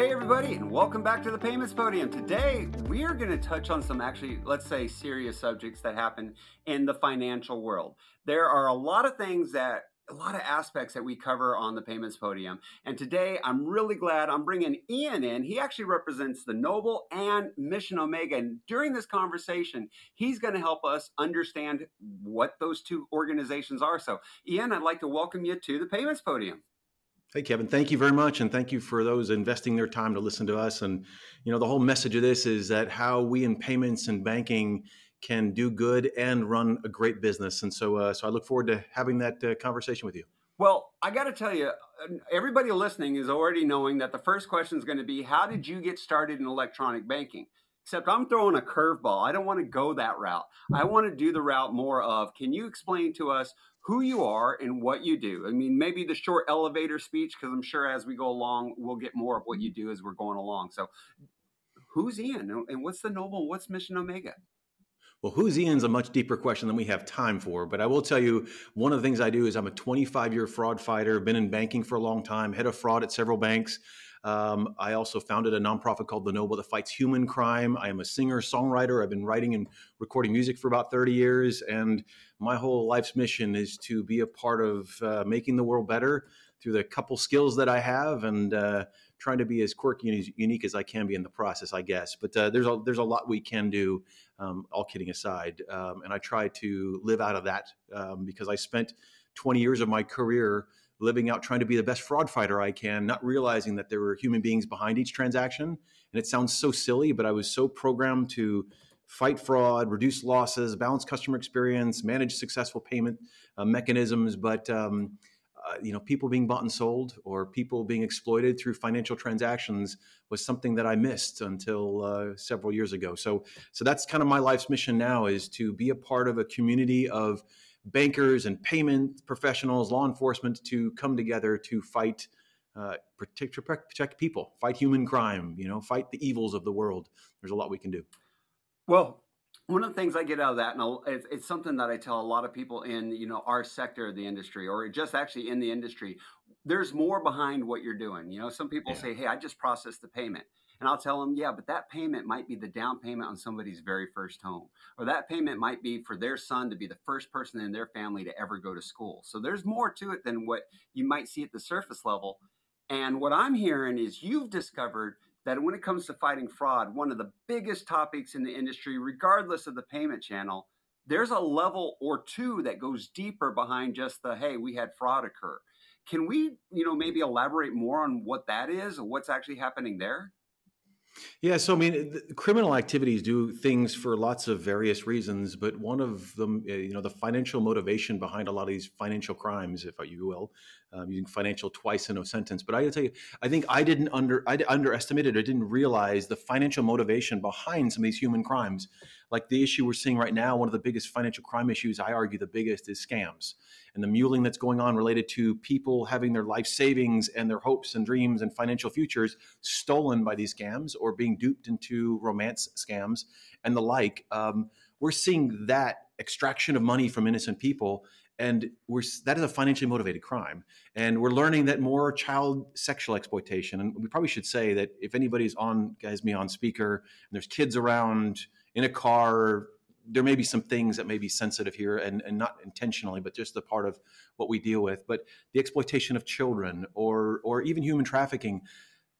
Hey, everybody, and welcome back to the Payments Podium. Today, we are going to touch on some actually, let's say, serious subjects that happen in the financial world. There are a lot of things that a lot of aspects that we cover on the payments podium. And today I'm really glad I'm bringing Ian in. He actually represents the Knoble and Mission Omega. And during this conversation, he's going to help us understand what those two organizations are. So, Ian, I'd like to welcome you to the payments podium. Hey, Kevin, thank you very much. And thank you for those investing their time to listen to us. And, you know, the whole message of this is that how we in payments and banking can do good and run a great business. And so, uh, so I look forward to having that uh, conversation with you. Well, I got to tell you, everybody listening is already knowing that the first question is going to be How did you get started in electronic banking? Except I'm throwing a curveball. I don't want to go that route. I want to do the route more of Can you explain to us who you are and what you do. I mean, maybe the short elevator speech, because I'm sure as we go along, we'll get more of what you do as we're going along. So, who's Ian and what's the Knoble? What's Mission Omega? Well, who's Ian's a much deeper question than we have time for. But I will tell you, one of the things I do is I'm a 25 year fraud fighter, been in banking for a long time, head of fraud at several banks. Um, I also founded a nonprofit called The Knoble that fights human crime. I am a singer songwriter. I've been writing and recording music for about 30 years. And my whole life's mission is to be a part of uh, making the world better through the couple skills that I have and uh, trying to be as quirky and as unique as I can be in the process, I guess. But uh, there's a there's a lot we can do. Um, all kidding aside, um, and I try to live out of that um, because I spent 20 years of my career living out trying to be the best fraud fighter I can, not realizing that there were human beings behind each transaction. And it sounds so silly, but I was so programmed to fight fraud, reduce losses, balance customer experience, manage successful payment uh, mechanisms. But um, uh, you know, people being bought and sold or people being exploited through financial transactions was something that I missed until uh, several years ago. So, so that's kind of my life's mission now: is to be a part of a community of bankers and payment professionals, law enforcement to come together to fight, uh, protect, protect people, fight human crime, you know, fight the evils of the world. There's a lot we can do. Well, one of the things I get out of that, and it's, it's, something that I tell a lot of people in you know our sector of the industry, or just actually in the industry, there's more behind what you're doing. You know, some people yeah. say, "Hey, I just processed the payment." And I'll tell them, yeah, but that payment might be the down payment on somebody's very first home. Or that payment might be for their son to be the first person in their family to ever go to school. So there's more to it than what you might see at the surface level. And what I'm hearing is you've discovered that when it comes to fighting fraud, one of the biggest topics in the industry, regardless of the payment channel, there's a level or two that goes deeper behind just the hey, we had fraud occur. Can we, you know, maybe elaborate more on what that is or what's actually happening there? Yeah, so I mean, criminal activities do things for lots of various reasons, but one of them, eh, you know, the financial motivation behind a lot of these financial crimes, if you will, um, using financial twice in a sentence. But I gotta tell you, I think I didn't under I underestimated I didn't realize the financial motivation behind some of these human crimes. Like the issue we're seeing right now, one of the biggest financial crime issues, I argue, the biggest is scams and the muling that's going on related to people having their life savings and their hopes and dreams and financial futures stolen by these scams or being duped into romance scams and the like. Um, we're seeing that extraction of money from innocent people and we're that is a financially motivated crime and we're learning that more child sexual exploitation and we probably should say that if anybody's on has me on speaker and there's kids around in a car there may be some things that may be sensitive here and, and not intentionally, but just a part of what we deal with. But the exploitation of children or or even human trafficking,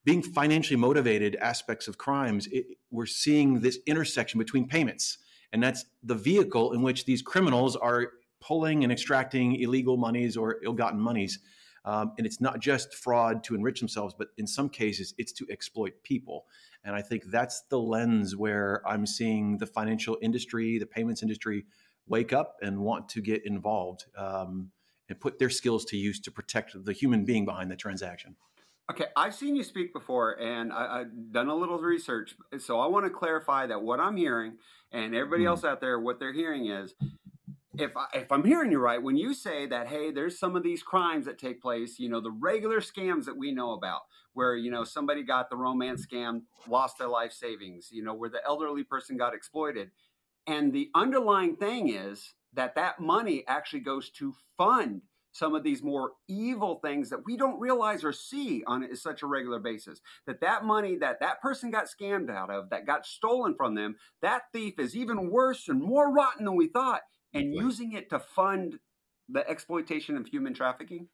being financially motivated aspects of crimes, it, we're seeing this intersection between payments. And that's the vehicle in which these criminals are pulling and extracting illegal monies or ill-gotten monies. Um, and it's not just fraud to enrich themselves, but in some cases, it's to exploit people. And I think that's the lens where I'm seeing the financial industry, the payments industry, wake up and want to get involved um, and put their skills to use to protect the human being behind the transaction. Okay, I've seen you speak before, and I, have done a little research. So I want to clarify that what I'm hearing, and everybody mm. else out there, what they're hearing is if I, if I'm hearing you right, when you say that, hey, there's some of these crimes that take place, you know, the regular scams that we know about, where you know somebody got the romance scam, lost their life savings, you know, where the elderly person got exploited, and the underlying thing is that that money actually goes to fund some of these more evil things that we don't realize or see on such a regular basis. That that money that that person got scammed out of that got stolen from them that thief is even worse and more rotten than we thought and using it to fund the exploitation of human trafficking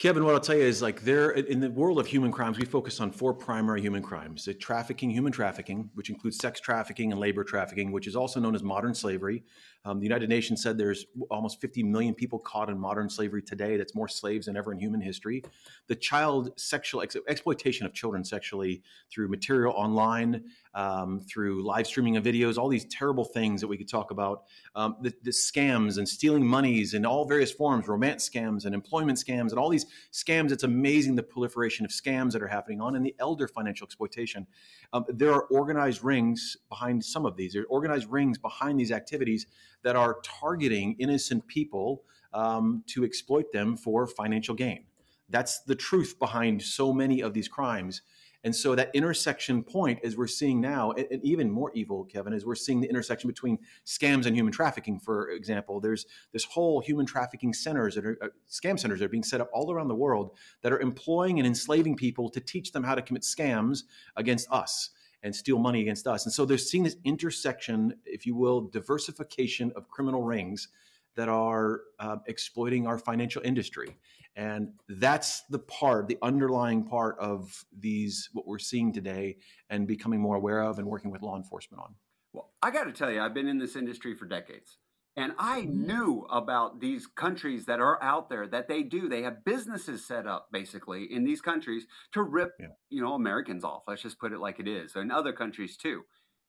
Kevin, what I'll tell you is like there in the world of human crimes, we focus on four primary human crimes: trafficking, human trafficking, which includes sex trafficking and labor trafficking, which is also known as modern slavery. Um, the United Nations said there's almost 50 million people caught in modern slavery today. That's more slaves than ever in human history. The child sexual ex- exploitation of children sexually through material online, um, through live streaming of videos, all these terrible things that we could talk about. Um, the, the, scams and stealing monies in all various forms, romance scams and employment scams, and all these scams. It's amazing the proliferation of scams that are happening on, and the elder financial exploitation. Um, there are organized rings behind some of these. There are organized rings behind these activities that are targeting innocent people um, to exploit them for financial gain. That's the truth behind so many of these crimes. And so that intersection point, as we're seeing now, and, even more evil, Kevin, is we're seeing the intersection between scams and human trafficking, for example, there's this whole human trafficking centers that are uh, scam centers that are being set up all around the world that are employing and enslaving people to teach them how to commit scams against us and steal money against us. And so they're seeing this intersection, if you will, diversification of criminal rings that are uh, exploiting our financial industry. And that's the part, the underlying part of these, what we're seeing today and becoming more aware of and working with law enforcement on. Well, I got to tell you, I've been in this industry for decades. And I mm-hmm. knew about these countries that are out there that they do. They have businesses set up basically in these countries to rip, yeah. you know, Americans off. Let's just put it like it is. And other countries too.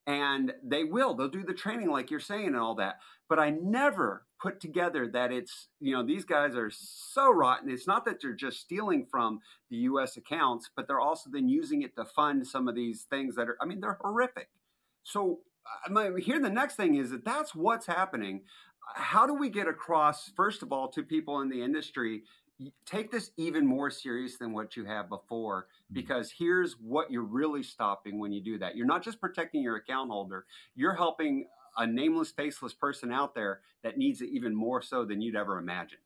And they will. They'll do the training like you're saying and all that. But I never put together that it's, you know, these guys are so rotten. It's not that they're just stealing from the US accounts, but they're also then using it to fund some of these things that are I mean, they're horrific. So uh, here the next thing is that that's what's happening how do we get across first of all to people in the industry take this even more serious than what you have before mm-hmm. because here's what you're really stopping when you do that you're not just protecting your account holder you're helping a nameless faceless person out there that needs it even more so than you'd ever imagine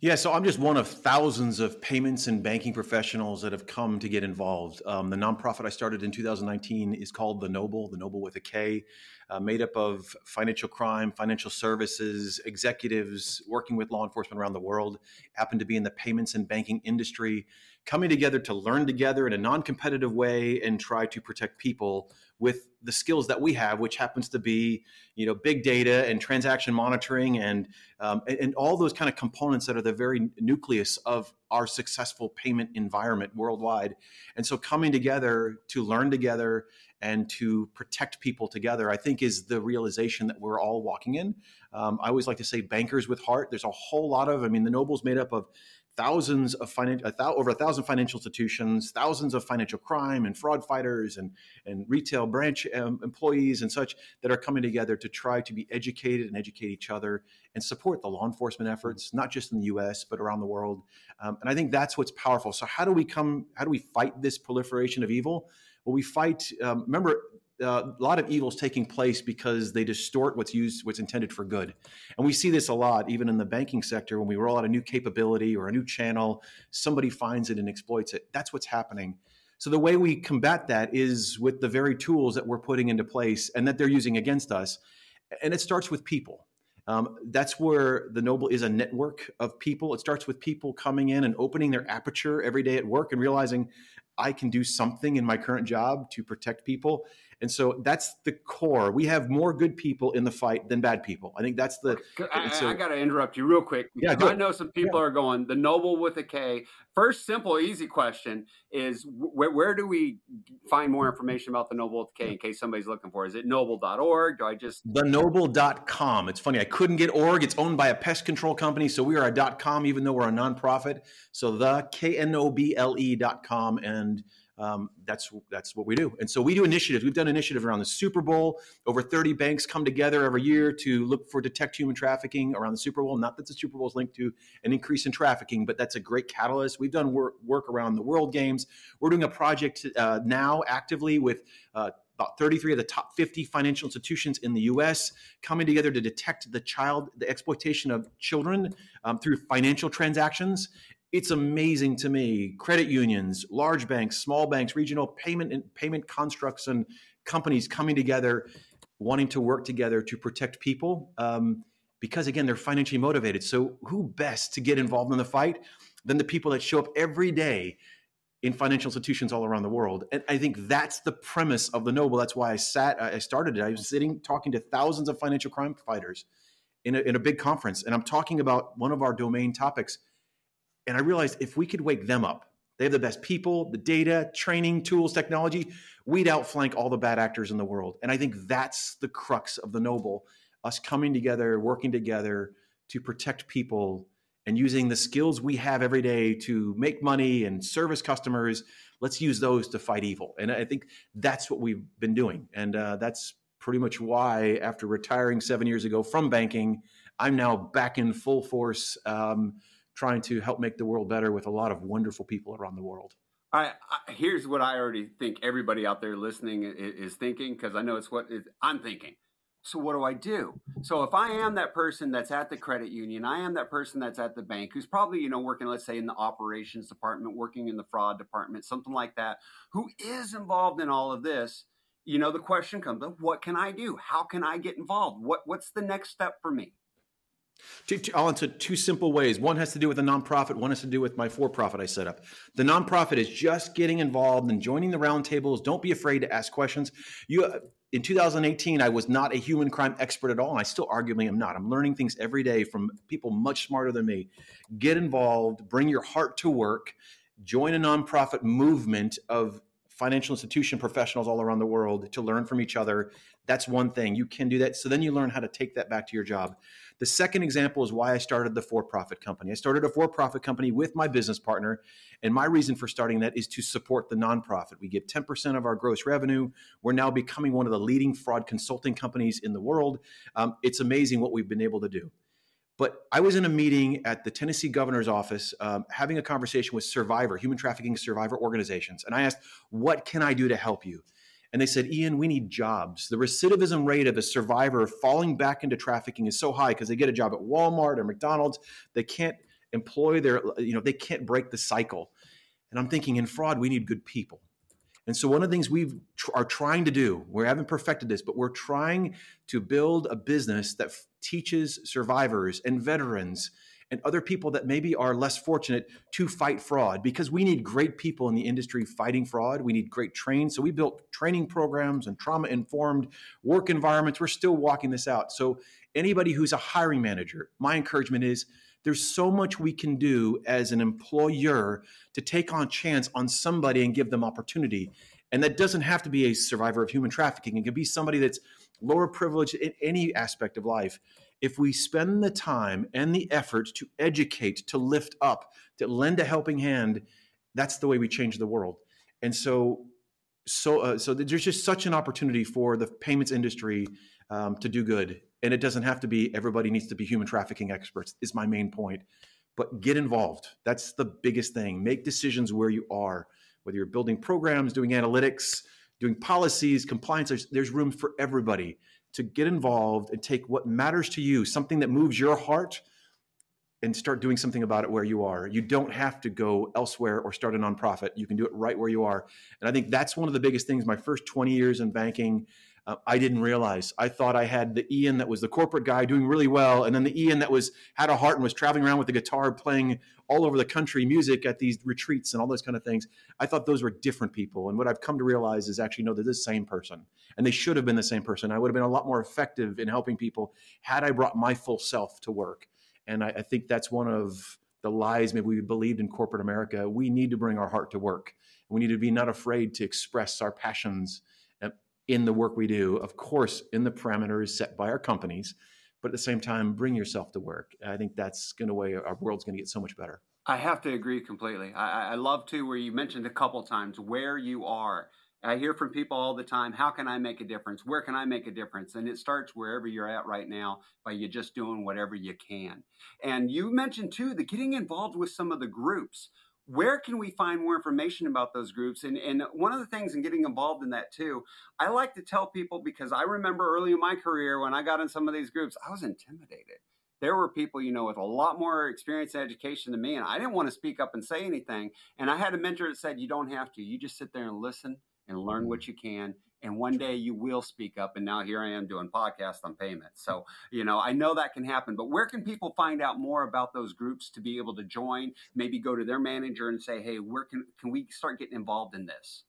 yeah, so I'm just one of thousands of payments and banking professionals that have come to get involved. Um, the nonprofit I started in 2019 is called The Knoble, The Knoble with a K, uh, made up of financial crime, financial services, executives working with law enforcement around the world, happen to be in the payments and banking industry, coming together to learn together in a non competitive way and try to protect people with the skills that we have, which happens to be, you know, big data and transaction monitoring and, um, and, all those kind of components that are the very nucleus of our successful payment environment worldwide. And so, coming together to learn together and to protect people together, I think, is the realization that we're all walking in. Um, I always like to say, bankers with heart. There's a whole lot of. I mean, the Knoble's made up of thousands of financial, over a thousand financial institutions, thousands of financial crime and fraud fighters and, and retail branch um, employees and such that are coming together to try to be educated and educate each other and support the law enforcement efforts, not just in the U.S. but around the world. Um, and I think that's what's powerful. So how do we come? How do we fight this proliferation of evil? Well, we fight. Um, remember, uh, a lot of evils taking place because they distort what's used, what's intended for good. And we see this a lot, even in the banking sector, when we roll out a new capability or a new channel, somebody finds it and exploits it. That's what's happening. So the way we combat that is with the very tools that we're putting into place and that they're using against us. And it starts with people. Um, that's where the Knoble is a network of people. It starts with people coming in and opening their aperture every day at work and realizing I can do something in my current job to protect people. And so that's the core. We have more good people in the fight than bad people. I think that's the. I, so, I got to interrupt you real quick. Yeah, I know some people yeah. are going the knoble with a K. First, simple, easy question is where, where do we find more information about the knoble with a K in case somebody's looking for? It? Is it noble.org? Do I just theknoble.com? It's funny. I couldn't get org. It's owned by a pest control company, so we are a .com even though we're a nonprofit. So the K N O B L E.com and um, that's that's what we do. And so we do initiatives. We've done initiatives around the Super Bowl. Over 30 banks come together every year to look for detect human trafficking around the Super Bowl. Not that the Super Bowl is linked to an increase in trafficking, but that's a great catalyst. We've done work, work around the World Games. We're doing a project uh, now actively with uh, about 33 of the top 50 financial institutions in the US coming together to detect the child, the exploitation of children um, through financial transactions. It's amazing to me. Credit unions, large banks, small banks, regional payment and payment constructs, and companies coming together, wanting to work together to protect people. Um, because again, they're financially motivated. So, who best to get involved in the fight than the people that show up every day in financial institutions all around the world. And I think that's the premise of the Knoble. That's why I sat, I started it. I was sitting talking to thousands of financial crime fighters in a, in a big conference, and I'm talking about one of our domain topics. And I realized if we could wake them up, they have the best people, the data, training, tools, technology. We'd outflank all the bad actors in the world. And I think that's the crux of the Knoble us coming together, working together to protect people and using the skills we have every day to make money and service customers let's use those to fight evil and i think that's what we've been doing and uh, that's pretty much why after retiring seven years ago from banking i'm now back in full force um, trying to help make the world better with a lot of wonderful people around the world I, I here's what i already think everybody out there listening is, is thinking because i know it's what i'm thinking so what do I do? So if I am that person that's at the credit union, I am that person that's at the bank who's probably, you know, working, let's say in the operations department, working in the fraud department, something like that, who is involved in all of this, you know, the question comes up, what can I do? How can I get involved? What what's the next step for me? I'll answer two simple ways. One has to do with a nonprofit. One has to do with my for-profit I set up. The nonprofit is just getting involved and joining the roundtables. Don't be afraid to ask questions. You in 2018, I was not a human crime expert at all, and I still arguably am not. I'm learning things every day from people much smarter than me. Get involved, bring your heart to work, join a nonprofit movement of financial institution professionals all around the world to learn from each other. That's one thing. You can do that. So then you learn how to take that back to your job. The second example is why I started the for profit company. I started a for profit company with my business partner. And my reason for starting that is to support the nonprofit. We give 10% of our gross revenue. We're now becoming one of the leading fraud consulting companies in the world. Um, it's amazing what we've been able to do. But I was in a meeting at the Tennessee governor's office um, having a conversation with survivor, human trafficking survivor organizations. And I asked, What can I do to help you? And they said, Ian, we need jobs. The recidivism rate of a survivor falling back into trafficking is so high because they get a job at Walmart or McDonald's. They can't employ their, you know, they can't break the cycle. And I'm thinking in fraud, we need good people. And so one of the things we tr- are trying to do, we haven't perfected this, but we're trying to build a business that f- teaches survivors and veterans and other people that maybe are less fortunate to fight fraud because we need great people in the industry fighting fraud. We need great trained. So we built training programs and trauma informed work environments. We're still walking this out. So anybody who's a hiring manager, my encouragement is there's so much we can do as an employer to take on chance on somebody and give them opportunity. And that doesn't have to be a survivor of human trafficking. It can be somebody that's lower privileged in any aspect of life if we spend the time and the effort to educate, to lift up, to lend a helping hand, that's the way we change the world. And so, so, uh, so there's just such an opportunity for the payments industry um, to do good. And it doesn't have to be everybody needs to be human trafficking experts. Is my main point. But get involved. That's the biggest thing. Make decisions where you are, whether you're building programs, doing analytics, doing policies, compliance. There's, there's room for everybody to get involved and take what matters to you, something that moves your heart, and start doing something about it where you are. You don't have to go elsewhere or start a nonprofit. You can do it right where you are. And I think that's one of the biggest things. My first 20 years in banking, uh, I didn't realize. I thought I had the Ian that was the corporate guy doing really well, and then the Ian that was had a heart and was traveling around with the guitar, playing all over the country music at these retreats and all those kind of things. I thought those were different people, and what I've come to realize is actually no, they're the same person, and they should have been the same person. I would have been a lot more effective in helping people had I brought my full self to work, and I, I think that's one of the lies maybe we believed in corporate America. We need to bring our heart to work. We need to be not afraid to express our passions in the work we do, of course, in the parameters set by our companies, but at the same time, bring yourself to work. I think that's going to way our world's going to get so much better. I have to agree completely. I, I love to where you mentioned a couple times where you are. I hear from people all the time, how can I make a difference? Where can I make a difference? And it starts wherever you're at right now by you just doing whatever you can. And you mentioned too the getting involved with some of the groups where can we find more information about those groups? And, and one of the things in getting involved in that too, I like to tell people because I remember early in my career when I got in some of these groups, I was intimidated. There were people, you know, with a lot more experience and education than me, and I didn't want to speak up and say anything. And I had a mentor that said, You don't have to. You just sit there and listen and learn what mm. you can and one day you will speak up and now here i am doing podcasts on payments so you know i know that can happen but where can people find out more about those groups to be able to join maybe go to their manager and say hey where can can we start getting involved in this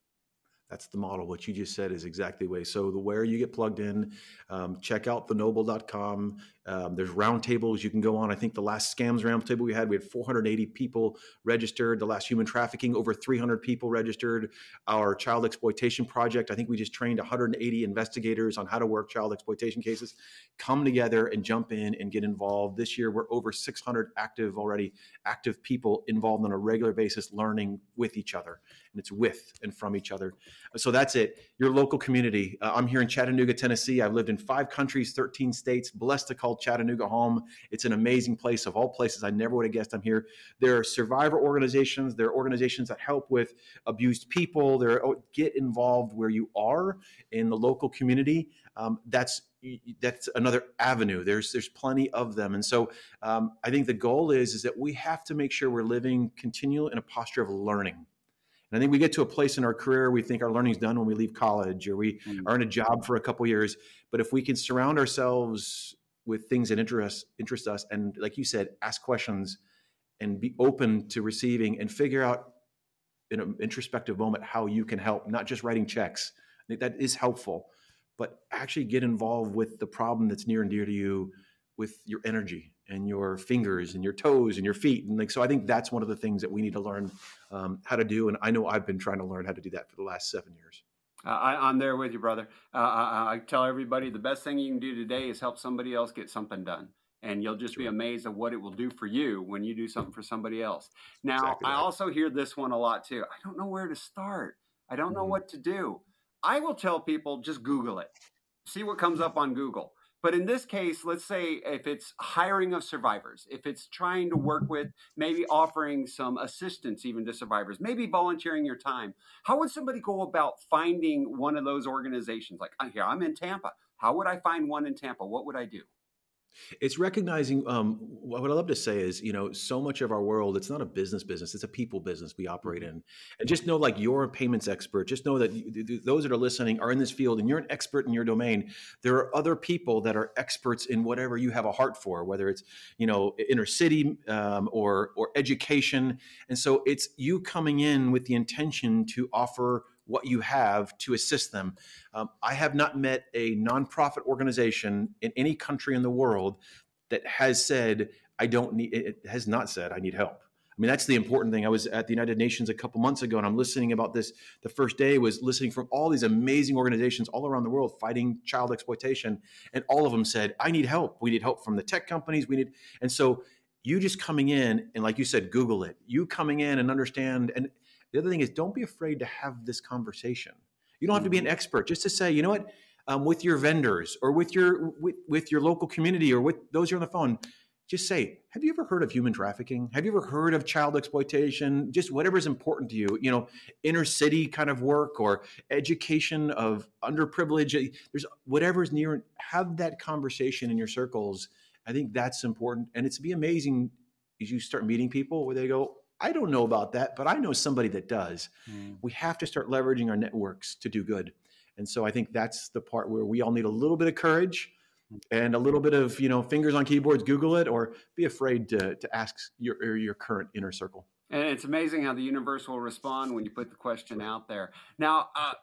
that's the model. What you just said is exactly the way. So the where you get plugged in, um, check out theknoble.com. Um, there's roundtables you can go on. I think the last scams roundtable we had, we had 480 people registered. The last human trafficking, over 300 people registered. Our child exploitation project, I think we just trained 180 investigators on how to work child exploitation cases. Come together and jump in and get involved. This year, we're over 600 active already, active people involved on a regular basis, learning with each other, and it's with and from each other. So that's it. Your local community. Uh, I'm here in Chattanooga, Tennessee. I've lived in five countries, 13 states. Blessed to call Chattanooga home. It's an amazing place. Of all places, I never would have guessed I'm here. There are survivor organizations. There are organizations that help with abused people. There are, oh, get involved where you are in the local community. Um, that's that's another avenue. There's there's plenty of them, and so um, I think the goal is is that we have to make sure we're living continual in a posture of learning. And I think we get to a place in our career we think our learning's done when we leave college or we mm-hmm. are in a job for a couple years. But if we can surround ourselves with things that interest interest us, and like you said, ask questions and be open to receiving and figure out in an introspective moment how you can help, not just writing checks. I think that is helpful, but actually get involved with the problem that's near and dear to you with your energy and your fingers and your toes and your feet. And like so i think that's one of the things that we need to learn um, how to do. And i know i've been trying to learn how to do that for the last seven years. Uh, I, am there with you brother. Uh, I, I, tell everybody the best thing you can do today is help somebody else get something done. And you'll just be amazed at what it will do for you when you do something for somebody else. Now exactly right. i also hear this one a lot too. I don't know where to start. I don't know mm-hmm. what to do. I will tell people just google it. See what comes up on google but in this case, let's say if it's hiring of survivors, if it's trying to work mm-hmm. with maybe offering some assistance even to survivors, maybe volunteering your time, how would somebody go about finding one of those organizations? Like, uh, here, I'm in Tampa. How would I find one in Tampa? What would I do? It's recognizing um, what I love to say is, you know, so much of our world, it's not a business business, it's a people business we operate mm-hmm. in. And just know, like, you're a payments expert. Just know that you, those that are listening are in this field and you're an expert in your domain. There are other people that are experts in whatever you have a heart for, whether it's, you know, inner city um, or, or education. And so it's you coming in with the intention to offer what you have to assist them. Um, I have not met a nonprofit organization in any country in the world that has said, I don't need, it has not said, I need help. I mean, that's the important thing. I was at the United Nations a couple months ago and I'm listening about this. The first day was listening from all these amazing organizations all around the world fighting child exploitation. And all of them said, I need help. We need help from the tech companies. We need, and so you just coming in and like you said, Google it, you coming in and understand. And the other thing is, don't be afraid to have this conversation. You don't have to be an mm-hmm. expert. Just to say, you know what, um, with your vendors or with your with, with your local community or with those you're on the phone, just say, have you ever heard of human trafficking? Have you ever heard of child exploitation? Just whatever is important to you, you know, inner city kind of work or education of underprivileged. There's whatever is near. Have that conversation in your circles. I think that's important, and it's be amazing as you start meeting people where they go, I don't know about that, but I know somebody that does. Mm. We have to start leveraging our networks to do good. And so I think that's the part where we all need a little bit of courage and a little bit of, you know, fingers on keyboards, Google it, or be afraid to, to ask your, your current inner circle. And it's amazing how the universe will respond when you put the question out there. Now, uh,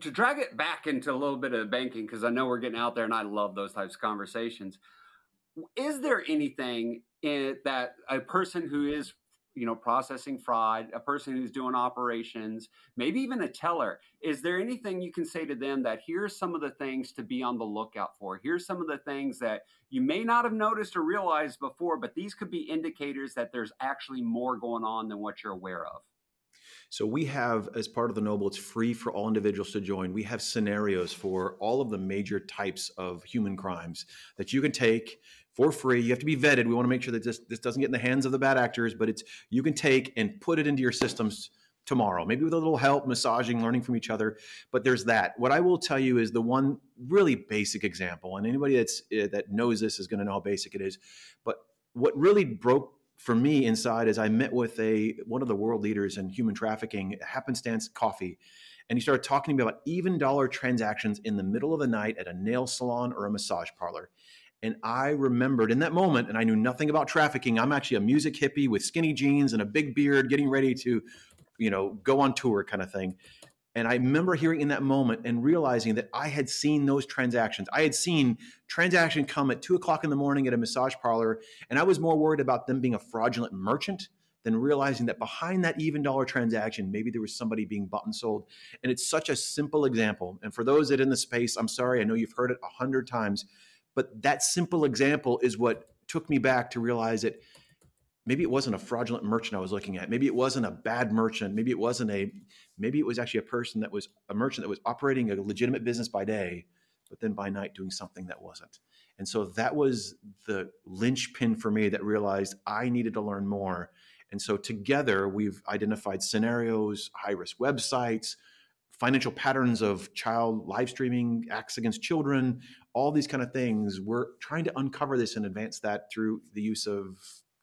to drag it back into a little bit of banking, because I know we're getting out there and I love those types of conversations. Is there anything in, that a person who is you know processing fraud a person who's doing operations maybe even a teller. Is there anything you can say to them that here's some of the things to be on the lookout for. Here's some of the things that you may not have noticed or realized before but these could be indicators that there's actually more going on than what you're aware of So we have, as part of the Knoble, it's free for all individuals to join. We have scenarios for all of the major types of human crimes that you can take for free. You have to be vetted. We want to make sure that this, this doesn't get in the hands of the bad actors, but it's you can take and put it into your systems tomorrow, maybe with a little help, massaging, learning from each other. But there's that. What I will tell you is the one really basic example, and anybody that's uh, that knows this is going to know how basic it is. But what really broke for me inside is I met with a one of the world leaders in human trafficking, happenstance coffee, and he started talking to me about even dollar transactions in the middle of the night at a nail salon or a massage parlor. And I remembered in that moment, and I knew nothing about trafficking. I'm actually a music hippie with skinny jeans and a big beard, getting ready to, you know, go on tour kind of thing. And I remember hearing in that moment and realizing that I had seen those transactions. I had seen transaction come at two o'clock in the morning at a massage parlor, and I was more worried about them being a fraudulent merchant than realizing that behind that even dollar transaction, maybe there was somebody being bought and sold. And it's such a simple example. And for those that in the space, I'm sorry, I know you've heard it a hundred times, but that simple example is what took me back to realize that maybe it wasn't a fraudulent merchant I was looking at. Maybe it wasn't a bad merchant. Maybe it wasn't a, maybe it was actually a person that was a merchant that was operating a legitimate business by day, but then by night doing something that wasn't. And so that was the linchpin for me that realized I needed to learn more. And so together we've identified scenarios, high risk websites, financial patterns of child live streaming, acts against children, all these kind of things. We're trying to uncover this and advance that through the use of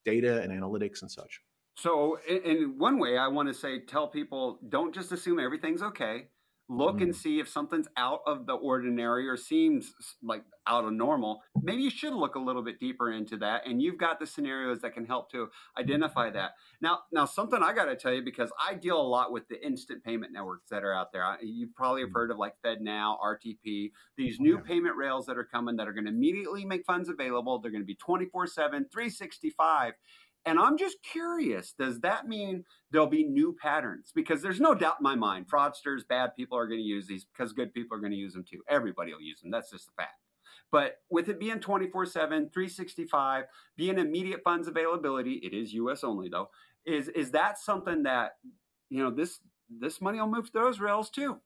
data and analytics and such. So, in, in one way, I want to say, tell people don't just assume everything's okay. Look mm. and see if something's out of the ordinary or seems like out of normal. Maybe you should look a little bit deeper into that, and you've got the scenarios that can help to identify that. Now, now something I got to tell you because I deal a lot with the instant payment networks that are out there. You probably have mm. heard of like FedNow, RTP, these new yeah. payment rails that are coming that are going to immediately make funds available. They're going to be 24 7, 365 and I'm just curious, does that mean there'll be new patterns? Because there's no doubt in my mind, fraudsters, bad people are going to use these because good people are going to use them too. Everybody will use them. That's just a fact. But with it being 24 7, 365, being immediate funds availability, it is US only though, is, is that something that, you know, this, this money will move through those rails too?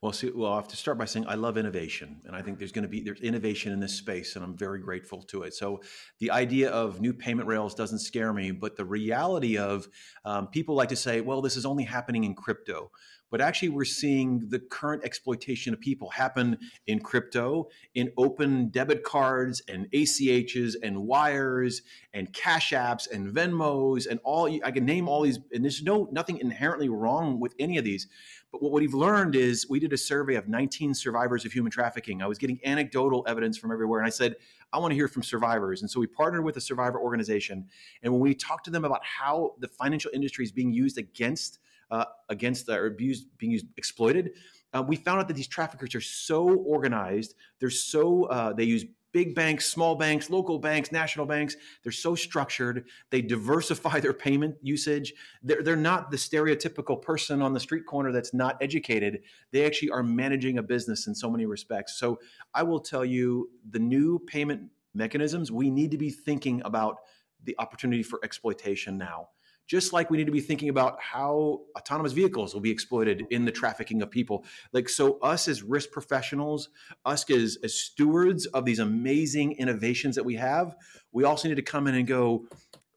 Well, see, well, I have to start by saying I love innovation, and I think there's going to be there's innovation in this space, and I'm very grateful to it. So, the idea of new payment rails doesn't scare me, but the reality of um, people like to say, well, this is only happening in crypto but actually we're seeing the current exploitation of people happen in crypto, in open debit cards and ACHs and wires and cash apps and Venmos and all I can name all these and there's no nothing inherently wrong with any of these. But what we've learned is we did a survey of 19 survivors of human trafficking. I was getting anecdotal evidence from everywhere and I said, I want to hear from survivors. And so we partnered with a survivor organization. And when we talked to them about how the financial industry is being used against uh, against or abused, being used, exploited. Uh, we found out that these traffickers are so organized. They're so uh, they use big banks, small banks, local banks, national banks. They're so structured. They diversify their payment usage. They're, they're not the stereotypical person on the street corner that's not educated. They actually are managing a business in so many respects. So I will tell you the new payment mechanisms, we need to be thinking about the opportunity for exploitation now just like we need to be thinking about how autonomous vehicles will be exploited in the trafficking of people. Like so us as risk professionals us as, as stewards of these amazing innovations that we have we also need to come in and go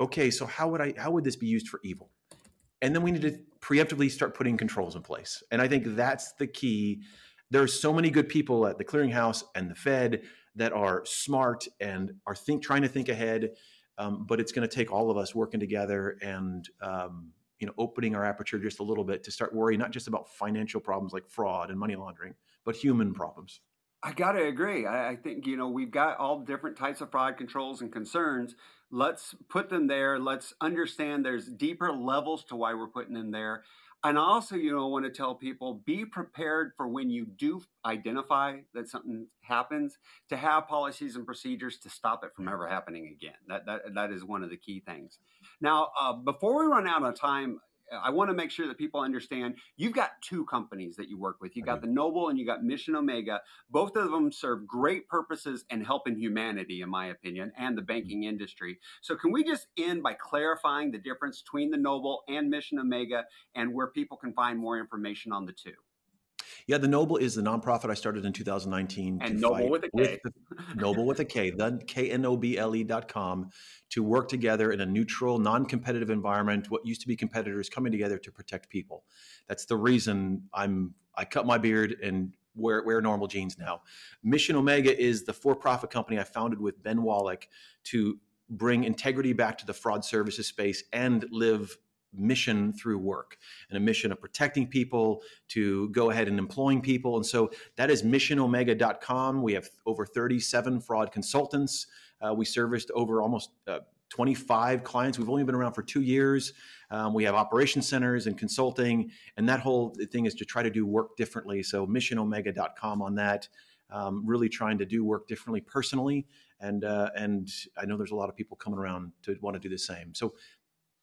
okay so how would i how would this be used for evil? And then we need to preemptively start putting controls in place. And i think that's the key. There's so many good people at the clearinghouse and the fed that are smart and are think trying to think ahead um, but it's going to take all of us working together and um, you know opening our aperture just a little bit to start worrying not just about financial problems like fraud and money laundering, but human problems. I got to agree. I, I, think, you know, we've got all different types of fraud controls and concerns. Let's put them there. Let's understand there's deeper levels to why we're putting them there and also you know want to tell people be prepared for when you do identify that something happens to have policies and procedures to stop it from ever happening again. That that, that is one of the key things. Now uh, before we run out of time I want to make sure that people understand you've got two companies that you work with. You got the Knoble and you got Mission Omega. Both of them serve great purposes in helping humanity, in my opinion, and the mm-hmm. banking industry. So, can we just end by clarifying the difference between the Knoble and Mission Omega and where people can find more information on the two? Yeah, the Knoble is the nonprofit I started in 2019. And Knoble with a K. With the, Knoble with a K, the K-N-O-B-L-E dot com to work together in a neutral, non-competitive environment, what used to be competitors coming together to protect people. That's the reason I'm I cut my beard and wear, wear normal jeans now. Mission Omega is the for-profit company I founded with Ben Wallach to bring integrity back to the fraud services space and live mission through work and a mission of protecting people to go ahead and employing people. And so that is missionomega.com we have over 37 fraud consultants. Uh, we serviced over almost uh, 25 clients. We've only been around for two years. Um, we have operation centers and consulting and that whole thing is to try to do work differently. So missionomega.com on that. Um, really trying to do work differently personally. And uh, and I know there's a lot of people coming around to want to do the same. So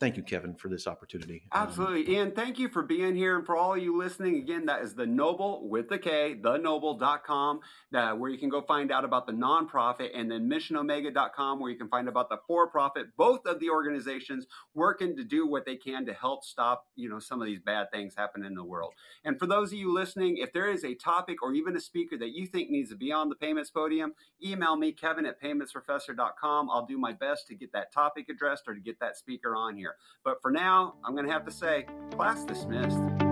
thank you, Kevin, for this opportunity. Um, Absolutely. Um, Ian, thank you for being here. And for all of you listening, again, that is the Knoble with the K, theknoble.com, uh, where you can go find out about the nonprofit, and then missionomega.com, where you can find about the for profit. Both of the organizations working to do what they can to help stop, you know, some of these bad things happening in the world. And for those of you listening, if there is a topic or even a speaker that you think needs to be on the payments podium, email me, Kevin at paymentsprofessor.com. I'll do my best to get that topic addressed or to get that speaker on here But for now, I'm going to have to say, class dismissed.